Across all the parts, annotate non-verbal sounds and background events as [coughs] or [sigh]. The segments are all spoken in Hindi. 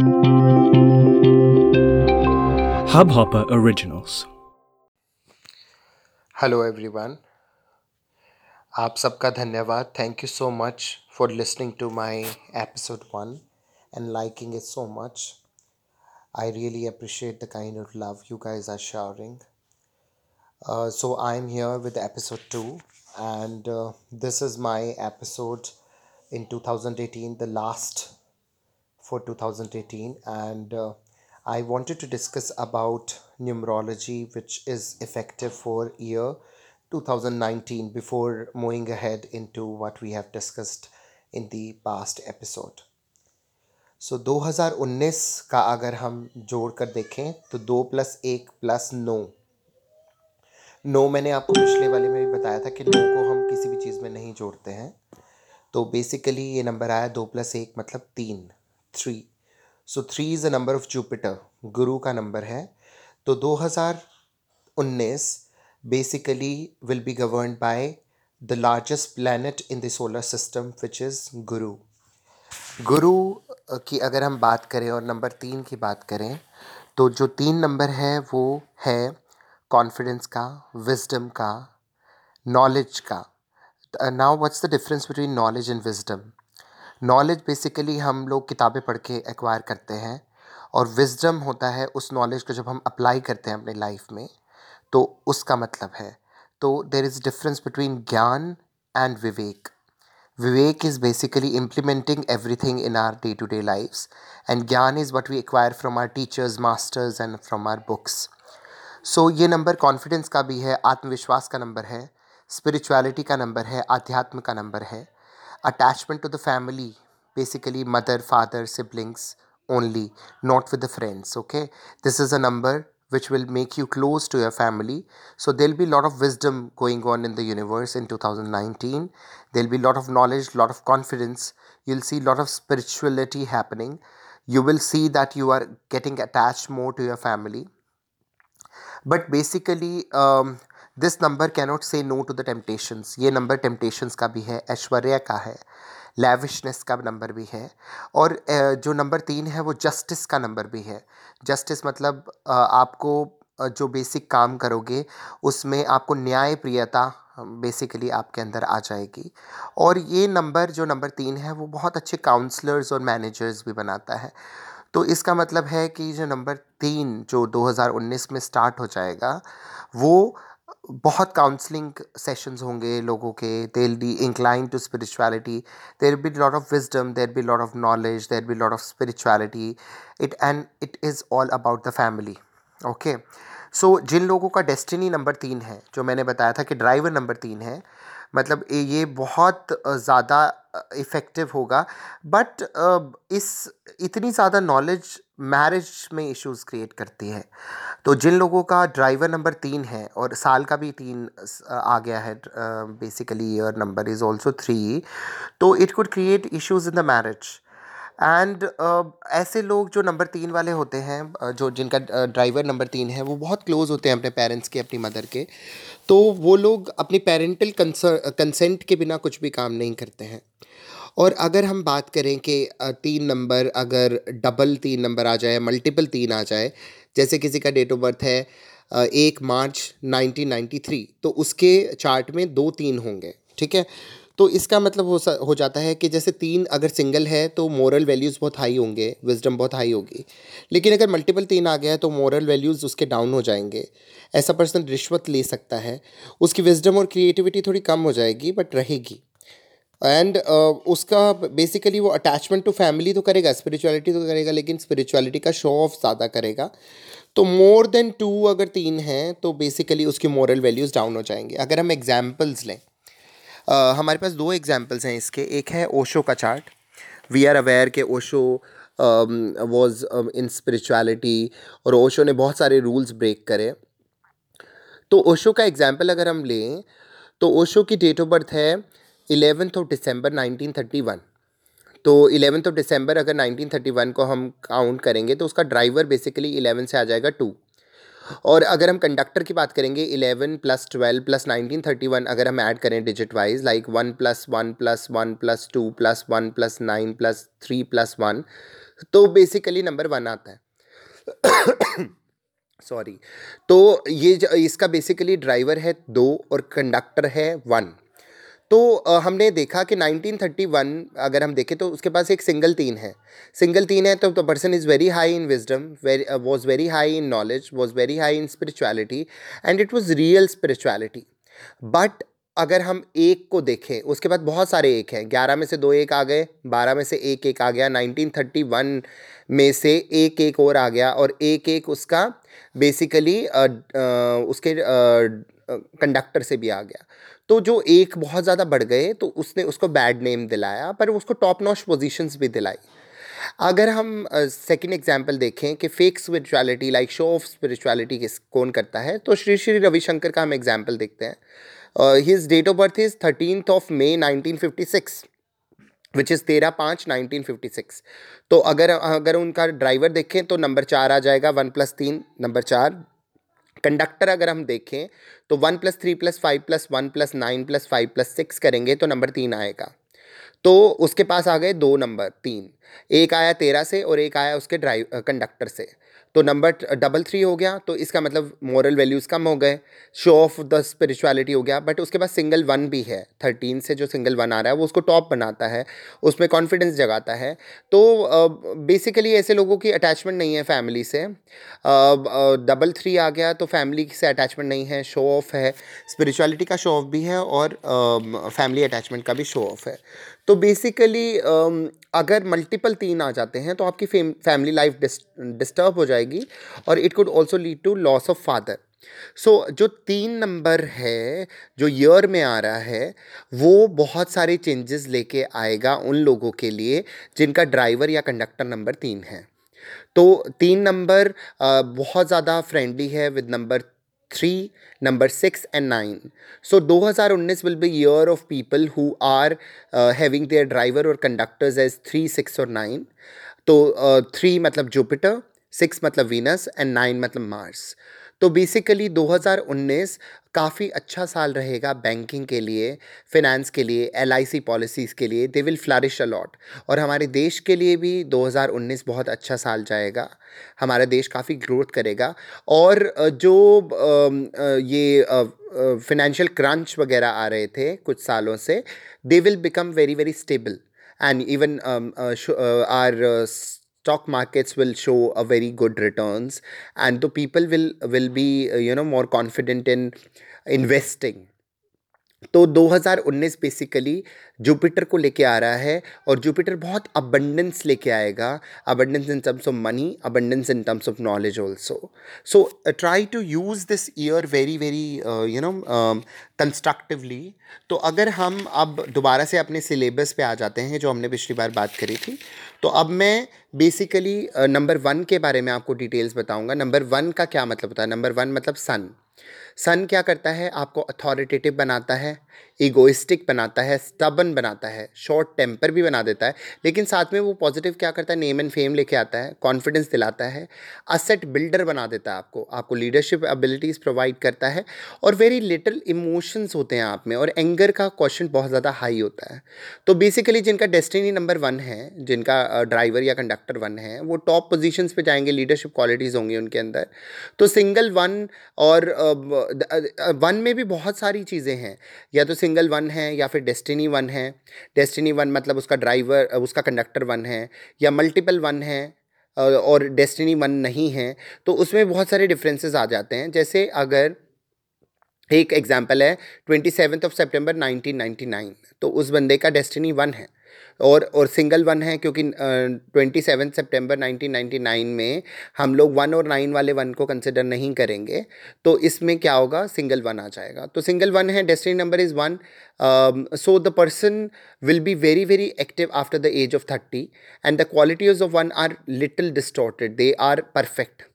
Hubhopper Originals. हेलो एवरीवन आप सबका धन्यवाद thank you so much for listening to my episode one and liking it so much I really appreciate the kind of love you guys are showering uh, so i'm here with episode 2 and uh, this is my episode in 2018 the last for 2018 and uh, I wanted to discuss about numerology which is effective for year 2019 before moving ahead into what we have discussed in the past episode. So so, 2019 का अगर हम जोड़ कर देखें तो दो प्लस एक प्लस नौ नौ मैंने आपको पिछले वाले में भी बताया था कि नौ को हम किसी भी चीज़ में नहीं जोड़ते हैं तो बेसिकली ये नंबर आया दो प्लस एक मतलब तीन three so three is a number of Jupiter Guru का नंबर है तो 2019 basically will be govern by the largest planet in the solar system which is Guru Guru की अगर हम बात करें और नंबर तीन की बात करें तो जो तीन नंबर है, वो है कॉन्फिडेंस का विजडम का नॉलेज का. Now what's the difference between knowledge and wisdom knowledge basically हम लोग किताबें पढ़ के एक्वायर करते हैं और विजडम होता है उस नॉलेज को जब हम अप्लाई करते हैं अपने लाइफ में तो उसका मतलब है। तो there is difference between gyan and vivek. Vivek is basically implementing everything in our day to day lifes and gyan is what we acquire from our teachers masters and from our books so ये नंबर कॉन्फिडेंस का भी है, आत्मविश्वास का नंबर है स्पिरिचुअलिटी का नंबर है, आध्यात्म का नंबर है। Attachment to the family basically mother father siblings only not with the friends okay? This is a number which will make you close to your family. So there'll be a lot of wisdom going on in the universe in 2019 there'll be a lot of knowledge lot of confidence. You'll see a lot of spirituality happening. You will see that you are getting attached more to your family. But basically um, this number cannot say no to the temptations ये नंबर टेम्पटेशंस का भी है, ऐश्वर्या का है लेविशनेस का नंबर भी है, और जो नंबर तीन है वो जस्टिस का नंबर भी है। जस्टिस मतलब आपको जो बेसिक काम करोगे, उसमें आपको न्याय प्रियता बेसिकली आपके अंदर आ जाएगी। और ये नंबर जो नंबर तीन है, वो बहुत अच्छे काउंसलर्स और मैनेजर्स भी बनाता है। तो इसका मतलब है कि जो नंबर तीन, जो 2019 में स्टार्ट हो जाएगा, वो बहुत काउंसलिंग सेशंस होंगे लोगों के। There be incline to spirituality there be lot of wisdom there be lot of knowledge there be lot of spirituality it and it is all about the family okay so जिन लोगों का डेस्टिनी नंबर तीन है, जो मैंने बताया था कि ड्राइवर नंबर तीन है मतलब ये बहुत ज़्यादा इफ़ेक्टिव होगा बट इस, इतनी ज़्यादा नॉलेज मैरिज में इश्यूज़ क्रिएट करती है। तो जिन लोगों का ड्राइवर नंबर तीन है और साल का भी तीन आ गया है basically year number is also three तो it could create issues in the marriage and ऐसे लोग जो नंबर तीन वाले होते हैं जो जिनका ड्राइवर नंबर तीन है, वो बहुत क्लोज़ होते हैं अपने पेरेंट्स के, अपनी मदर के। तो वो लोग अपनी पेरेंटल कंसेंट के बिना कुछ भी काम नहीं करते हैं। और अगर हम बात करें कि तीन नंबर अगर डबल तीन नंबर आ जाए मल्टीपल तीन आ जाए, जैसे किसी का डेट ऑफ़ बर्थ है एक मार्च 1993 तो उसके चार्ट में दो तीन होंगे, ठीक है? तो इसका मतलब हो हो जाता है कि जैसे तीन अगर सिंगल है तो मोरल वैल्यूज़ बहुत हाई होंगे विजडम बहुत हाई होगी। लेकिन अगर मल्टीपल तीन आ गया है तो मोरल वैल्यूज़ उसके डाउन हो जाएँगे। ऐसा पर्सन रिश्वत ले सकता है। उसकी विजडम और क्रिएटिविटी थोड़ी कम हो जाएगी बट रहेगी। एंड uh, उसका बेसिकली वो अटैचमेंट टू फैमिली तो करेगा स्पिरिचुअलिटी तो करेगा लेकिन स्पिरिचुअलिटी का शो ऑफ़ ज़्यादा करेगा। तो मोर देन टू अगर तीन हैं तो बेसिकली उसकी मॉरल वैल्यूज़ डाउन हो जाएँगे। अगर हम एग्जाम्पल्स लें uh, हमारे पास दो एग्जाम्पल्स हैं इसके। एक है ओशो का चार्ट वी आर अवेयर के ओशो वॉज़ इन स्पिरिचुअलिटी और ओशो ने बहुत सारे रूल्स ब्रेक करे। तो ओशो का एग्ज़ाम्पल अगर हम लें तो ओशो की डेट ऑफ़ बर्थ है इलेवेंथ ऑफ़ दिसंबर 1931 तो इलेवेंथ ऑफ़ दिसंबर अगर 1931 को हम काउंट करेंगे तो उसका ड्राइवर बेसिकली इलेवन से आ जाएगा टू। और अगर हम कंडक्टर की बात करेंगे, eleven plus twelve plus nineteen thirty one अगर हम ऐड करें digit wise like one plus one plus one plus two plus one plus nine plus three plus one तो बेसिकली नंबर वन आता है। [coughs] सॉरी तो ये इसका बेसिकली ड्राइवर है दो और कंडक्टर है वन तो हमने देखा कि 1931 अगर हम देखें तो उसके पास एक सिंगल तीन है। सिंगल तीन है तो the person is very high in wisdom was very high in knowledge was very high in spirituality and it was real spirituality but अगर हम एक को देखें, उसके बाद बहुत सारे एक हैं। ग्यारह में से दो एक आ गए, बारह में से एक एक आ गया, नाइनटीन थर्टी वन में से एक एक और आ गया, और एक एक उसका बेसिकली उसके कंडक्टर से भी आ गया। तो जो एक बहुत ज़्यादा बढ़ गए तो उसने उसको बैड नेम दिलाया पर उसको टॉप नॉच पोजीशंस भी दिलाई। अगर हम सेकंड uh, एग्जांपल देखें कि fake spirituality like show off spirituality किस कौन करता है तो श्री श्री रविशंकर का हम एग्जांपल देखते हैं। His date of birth is thirteenth of May 1956 which is तेरह पाँच नाइनटीन फिफ्टी सिक्स तो अगर अगर उनका ड्राइवर देखें तो नंबर चार आ जाएगा वन प्लस तीन नंबर चार कंडक्टर अगर हम देखें तो one plus three plus five plus one plus nine plus five plus six करेंगे तो नंबर तीन आएगा। तो उसके पास आ गए दो नंबर, तीन। एक आया तेरह से और एक आया उसके ड्राइव, कंडक्टर से। तो नंबर डबल थ्री हो गया तो इसका मतलब मॉरल वैल्यूज़ कम हो गए शो ऑफ़ द स्पिरिचुअलिटी हो गया बट उसके पास सिंगल वन भी है थर्टीन से जो सिंगल वन आ रहा है, वो उसको टॉप बनाता है, उसमें कॉन्फिडेंस जगाता है। तो बेसिकली ऐसे लोगों की अटैचमेंट नहीं है फैमिली से। डबल थ्री आ गया तो फैमिली से अटैचमेंट नहीं है शो ऑफ़ है स्पिरिचुअलिटी का शो ऑफ़ भी है, और फैमिली अटैचमेंट का भी शो ऑफ़ है। तो बेसिकली um, अगर मल्टीपल तीन आ जाते हैं तो आपकी फैमिली लाइफ डिस्टर्ब हो जाएगी और it could also lead to loss of father so जो तीन नंबर है जो ईयर में आ रहा है वो बहुत सारे चेंजेस लेके आएगा उन लोगों के लिए जिनका ड्राइवर या कंडक्टर नंबर तीन है। तो तीन नंबर uh, बहुत ज़्यादा फ्रेंडली है with number three number six and nine so दो हज़ार उन्नीस will be year of people who are having their driver और कंडक्टर्स एज थ्री सिक्स और नाइन तो थ्री मतलब जुपिटर सिक्स मतलब वीनस एंड नाइन मतलब मार्स तो बेसिकली 2019 काफ़ी अच्छा साल रहेगा बैंकिंग के लिए फिनेंस के लिए एलआईसी पॉलिसीज़ के लिए दे विल फ्लरिश अलॉट और हमारे देश के लिए भी 2019 बहुत अच्छा साल जाएगा, हमारा देश काफ़ी ग्रोथ करेगा और जो ये फिनेंशियल क्रंच वगैरह आ रहे थे कुछ सालों से they will become very very stable and even our stock markets will show a very good returns and the people will will be uh, you know more confident in investing तो 2019 बेसिकली जुपिटर को लेके आ रहा है और जुपिटर बहुत अबंडेंस लेके आएगा। Abundance in terms of money abundance in terms of knowledge also so try to use this year very very you know constructively तो अगर हम अब दोबारा से अपने सिलेबस पे आ जाते हैं, जो हमने पिछली बार बात करी थी तो अब मैं बेसिकली नंबर वन के बारे में आपको डिटेल्स बताऊँगा। नंबर वन का क्या मतलब होता है? नंबर वन मतलब सन सन क्या करता है? आपको अथॉरिटेटिव बनाता है। ईगोइस्टिक बनाता है स्टबन बनाता है शॉर्ट टेम्पर भी बना देता है, लेकिन साथ में वो पॉजिटिव क्या करता है? नेम एंड फेम लेके आता है कॉन्फिडेंस दिलाता है असेट बिल्डर बना देता है आपको आपको लीडरशिप एबिलिटीज़ प्रोवाइड करता है और वेरी लिटल इमोशंस होते हैं आप में और एंगर का क्वेश्चन बहुत ज़्यादा हाई होता है। तो बेसिकली जिनका डेस्टिनी नंबर वन है, जिनका ड्राइवर या कंडक्टर वन है, वो टॉप पोजिशन पर जाएँगे लीडरशिप क्वालिटीज़ होंगी उनके अंदर। तो सिंगल वन और वन में भी बहुत सारी चीज़ें हैं। या तो सिंगल वन है या फिर डेस्टिनी वन है। डेस्टिनी वन मतलब उसका ड्राइवर उसका कंडक्टर वन है या मल्टीपल वन है और डेस्टिनी वन नहीं है तो उसमें बहुत सारे डिफरेंसेस आ जाते हैं। जैसे अगर एक एग्जांपल है twenty seventh of September nineteen ninety nine तो उस बंदे का डेस्टिनी वन है। और और सिंगल वन है क्योंकि twenty seven September nineteen ninety nine में हम लोग वन और नाइन वाले वन को कंसिडर नहीं करेंगे तो इसमें क्या होगा? सिंगल वन आ जाएगा। तो सिंगल वन है destiny number is one so the person will be very very active after the age of thirty and the qualities of one are little distorted they are perfect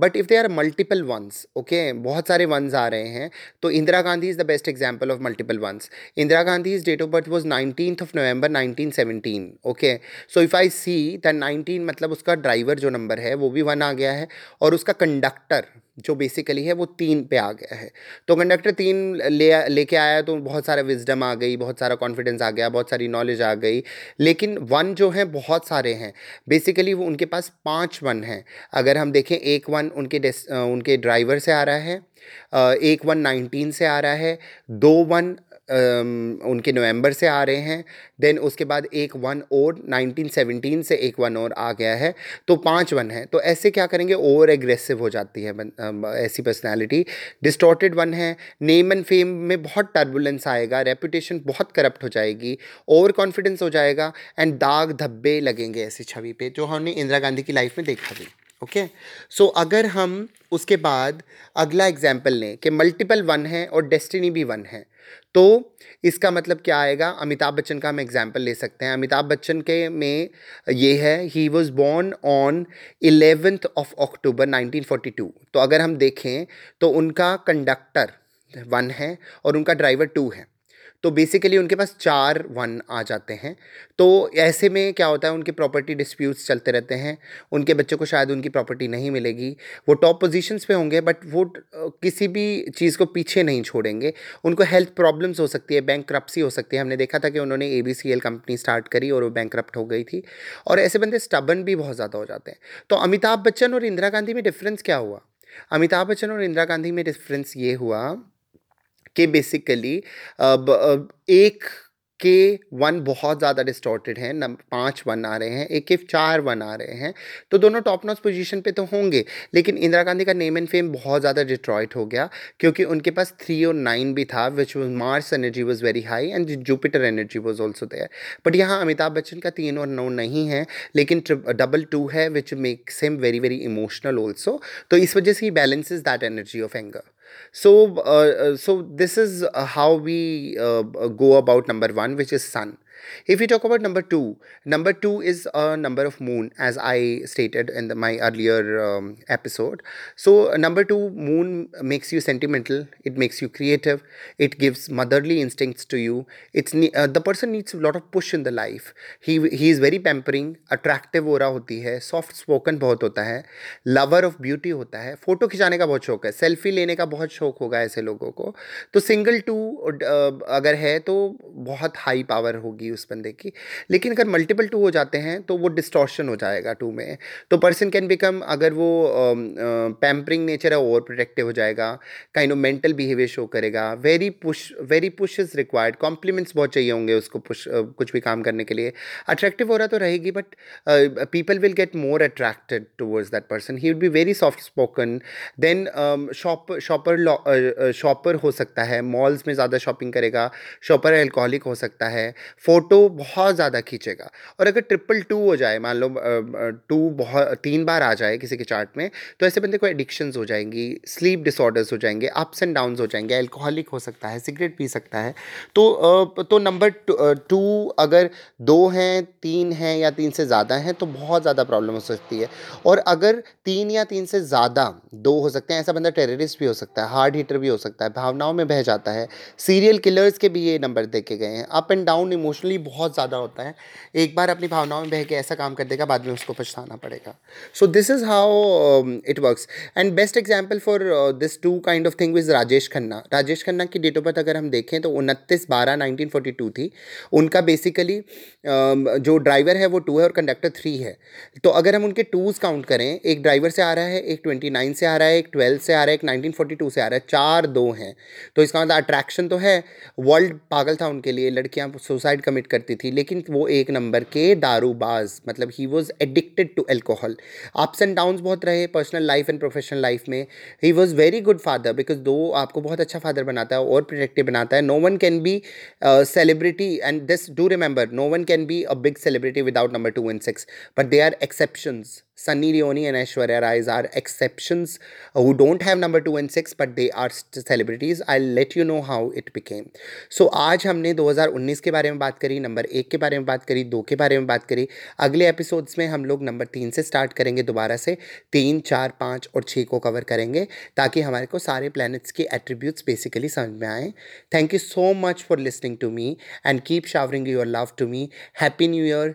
but if they are multiple ones okay बहुत सारे वंस आ रहे हैं तो Indira Gandhi is the best example of multiple ones Indira Gandhi is date of birth was nineteen of November nineteen seventeen okay so if I see that nineteen मतलब उसका ड्राइवर जो नंबर है, वो भी वन आ गया है, और उसका कंडक्टर जो बेसिकली है, वो तीन पे आ गया है. तो कंडक्टर तीन ले, लेके आया तो बहुत सारा विजडम आ गई, बहुत सारा कॉन्फिडेंस आ गया, बहुत सारी नॉलेज आ गई. लेकिन वन जो है, बहुत सारे हैं. बेसिकली वो उनके पास पाँच वन हैं. अगर हम देखें, एक वन उनके डेस उनके ड्राइवर से आ रहा है एक वन नाइनटीन से आ रहा है, दो वन उनके नवंबर से आ रहे हैं, देन उसके बाद एक वन और 1917 से एक वन और आ गया है तो पाँच वन है तो ऐसे क्या करेंगे? ओवर एग्रेसिव हो जाती है ऐसी पर्सनालिटी, डिस्टॉर्टेड वन है, नेम एंड फेम में बहुत टर्बुलेंस आएगा, रेपुटेशन बहुत करप्ट हो जाएगी, ओवर कॉन्फिडेंस हो जाएगा, एंड दाग धब्बे लगेंगे ऐसी छवि पे, जो हमने इंदिरा गांधी की लाइफ में देखा भी। ओके? सो अगर हम उसके बाद अगला एग्ज़ाम्पल लें कि मल्टीपल वन है और डेस्टिनी भी वन है तो इसका मतलब क्या आएगा? अमिताभ बच्चन का हम एग्ज़ाम्पल ले सकते हैं। अमिताभ बच्चन के में ये है he was born on eleventh of October 1942 तो अगर हम देखें तो उनका कंडक्टर वन है और उनका ड्राइवर टू है। तो बेसिकली उनके पास चार वन आ जाते हैं। तो ऐसे में क्या होता है, उनके प्रॉपर्टी डिस्प्यूट्स चलते रहते हैं। उनके बच्चों को शायद उनकी प्रॉपर्टी नहीं मिलेगी। वो टॉप पोजीशंस पे होंगे बट वो किसी भी चीज़ को पीछे नहीं छोड़ेंगे। उनको हेल्थ प्रॉब्लम्स हो सकती है बैंक हो सकती है। हमने देखा था कि उन्होंने एबीसीएल कंपनी स्टार्ट करी और वो बैंक हो गई थी। और ऐसे बंदे स्टबन भी बहुत ज़्यादा हो जाते हैं। तो अमिताभ बच्चन और इंदिरा गांधी में डिफरेंस क्या हुआ? अमिताभ बच्चन और इंदिरा गांधी में डिफरेंस ये हुआ कि बेसिकली एक के वन बहुत ज़्यादा डिस्टॉर्टेड हैं, नम, पाँच वन आ रहे हैं, एक के चार वन आ रहे हैं तो दोनों टॉप नॉच पोजीशन पे तो होंगे, लेकिन इंदिरा गांधी का नेम एंड फेम बहुत ज़्यादा डिट्रॉइट हो गया, क्योंकि उनके पास थ्री और नाइन भी था which Mars energy was very high and Jupiter energy was also there but यहाँ अमिताभ बच्चन का तीन और नौ नहीं है, लेकिन डबल टू है which makes him very very emotional also तो इस वजह से ही balances that energy of anger So, uh, uh, so this is uh, how we go about number one, which is sun. If we talk about number two, number two is a number of moon, as I stated in the, my earlier um, episode. So, number two, moon makes you sentimental, it makes you creative, it gives motherly instincts to you. It's uh, the person needs a lot of push in the life. He he is very pampering, attractive aura होती है, soft spoken बहुत होता है, lover of beauty होता है, फ़ोटो खिंचाने का बहुत शौक है, सेल्फी लेने का बहुत शौक होगा ऐसे लोगों को. तो सिंगल टू अगर है तो बहुत हाई पावर होगी उस बंदे की। लेकिन अगर मल्टीपल टू हो जाते हैं तो वो डिस्टॉर्शन हो जाएगा टू में। तो पर्सन कैन बिकम अगर वो पैम्परिंग नेचर है ओवर प्रोटेक्टिव हो जाएगा kind of mental behaviour show करेगा। Very push very push is required compliments बहुत चाहिए होंगे उसको पुश uh, कुछ भी काम करने के लिए। अट्रैक्टिव हो रहा तो रहेगी but people will get more attracted towards that person he will be very soft spoken then shop shopper shopper हो सकता है। मॉल्स में ज़्यादा शॉपिंग करेगा। शॉपर एल्कोहलिक हो सकता है। फ़ोटो बहुत ज़्यादा खींचेगा। और अगर ट्रिपल टू हो जाए, मान लो टू बहुत, तीन बार आ जाए किसी के चार्ट में तो ऐसे बंदे को एडिक्शंस हो जाएँगी स्लीप डिसऑर्डर्स हो जाएँगे अप्स एंड डाउन्स हो जाएँगे एल्कोहलिक हो सकता है सिगरेट पी सकता है। तो तो नंबर टू अगर दो हैं, तीन हैं या तीन से ज़्यादा हैं तो बहुत ज़्यादा प्रॉब्लम हो सकती है। और अगर तीन या तीन से ज़्यादा दो हो सकते हैं, ऐसा बंदा टेररिस्ट भी हो सकता है हार्ड हीटर भी हो सकता है, भावनाओं में बह जाता है। सीरियल किलर्स के भी ये नंबर देखे गए हैं। अप एंड डाउन इमोशनली बहुत बहुत ज़्यादा होता है। एक बार अपनी भावनाओं में बह के ऐसा काम कर देगा बाद में उसको पछताना पड़ेगा। So this is how it works and best example for this two kind of thing which Rajesh Khanna Rajesh Khanna की डेट ऑफ़ बर्थ अगर हम देखें तो उनतीस बारह नाइनटीन फोर्टी टू थी। उनका बेसिकली um, जो ड्राइवर है वो टू है और कंडक्टर थ्री है। तो अगर हम उनके टूज़ काउंट करें एक ड्राइवर से आ रहा है एक ट्वेंटी नाइन से आ रहा है एक ट्वेल्व से आ रहा है एक नाइनटीन फोर्टी टू से आ रहा है चार दो हैं। तो इसका मतलब अट्रैक्शन तो है। वर्ल्ड पागल था उनके लिए लड़कियाँ सुसाइड कमिट करती थी, लेकिन वो एक नंबर के दारूबाज मतलब he was addicted to alcohol ups and downs बहुत रहे personal life and professional life में. He was very good father because दो आपको बहुत अच्छा फादर बनाता है और प्रोटेक्टिव बनाता है. No one can be celebrity and this do remember no one can be a big celebrity without number two and six but they are exceptions Leone and Aishwarya Rai are exceptions uh, who don't have number two and six, but they are celebrities. I'll let you know how it became. So आज हमने 2019 के बारे में बात करी नंबर एक के बारे में बात करी दो के बारे में बात करी अगले एपिसोड्स में हम लोग नंबर तीन से स्टार्ट करेंगे दोबारा से तीन चार पाँच और छः को कवर करेंगे ताकि हमारे को सारे प्लैनेट्स के एट्रीब्यूट्स बेसिकली समझ में आएँ thank you so much for listening to me and keep showering your love to me happy new year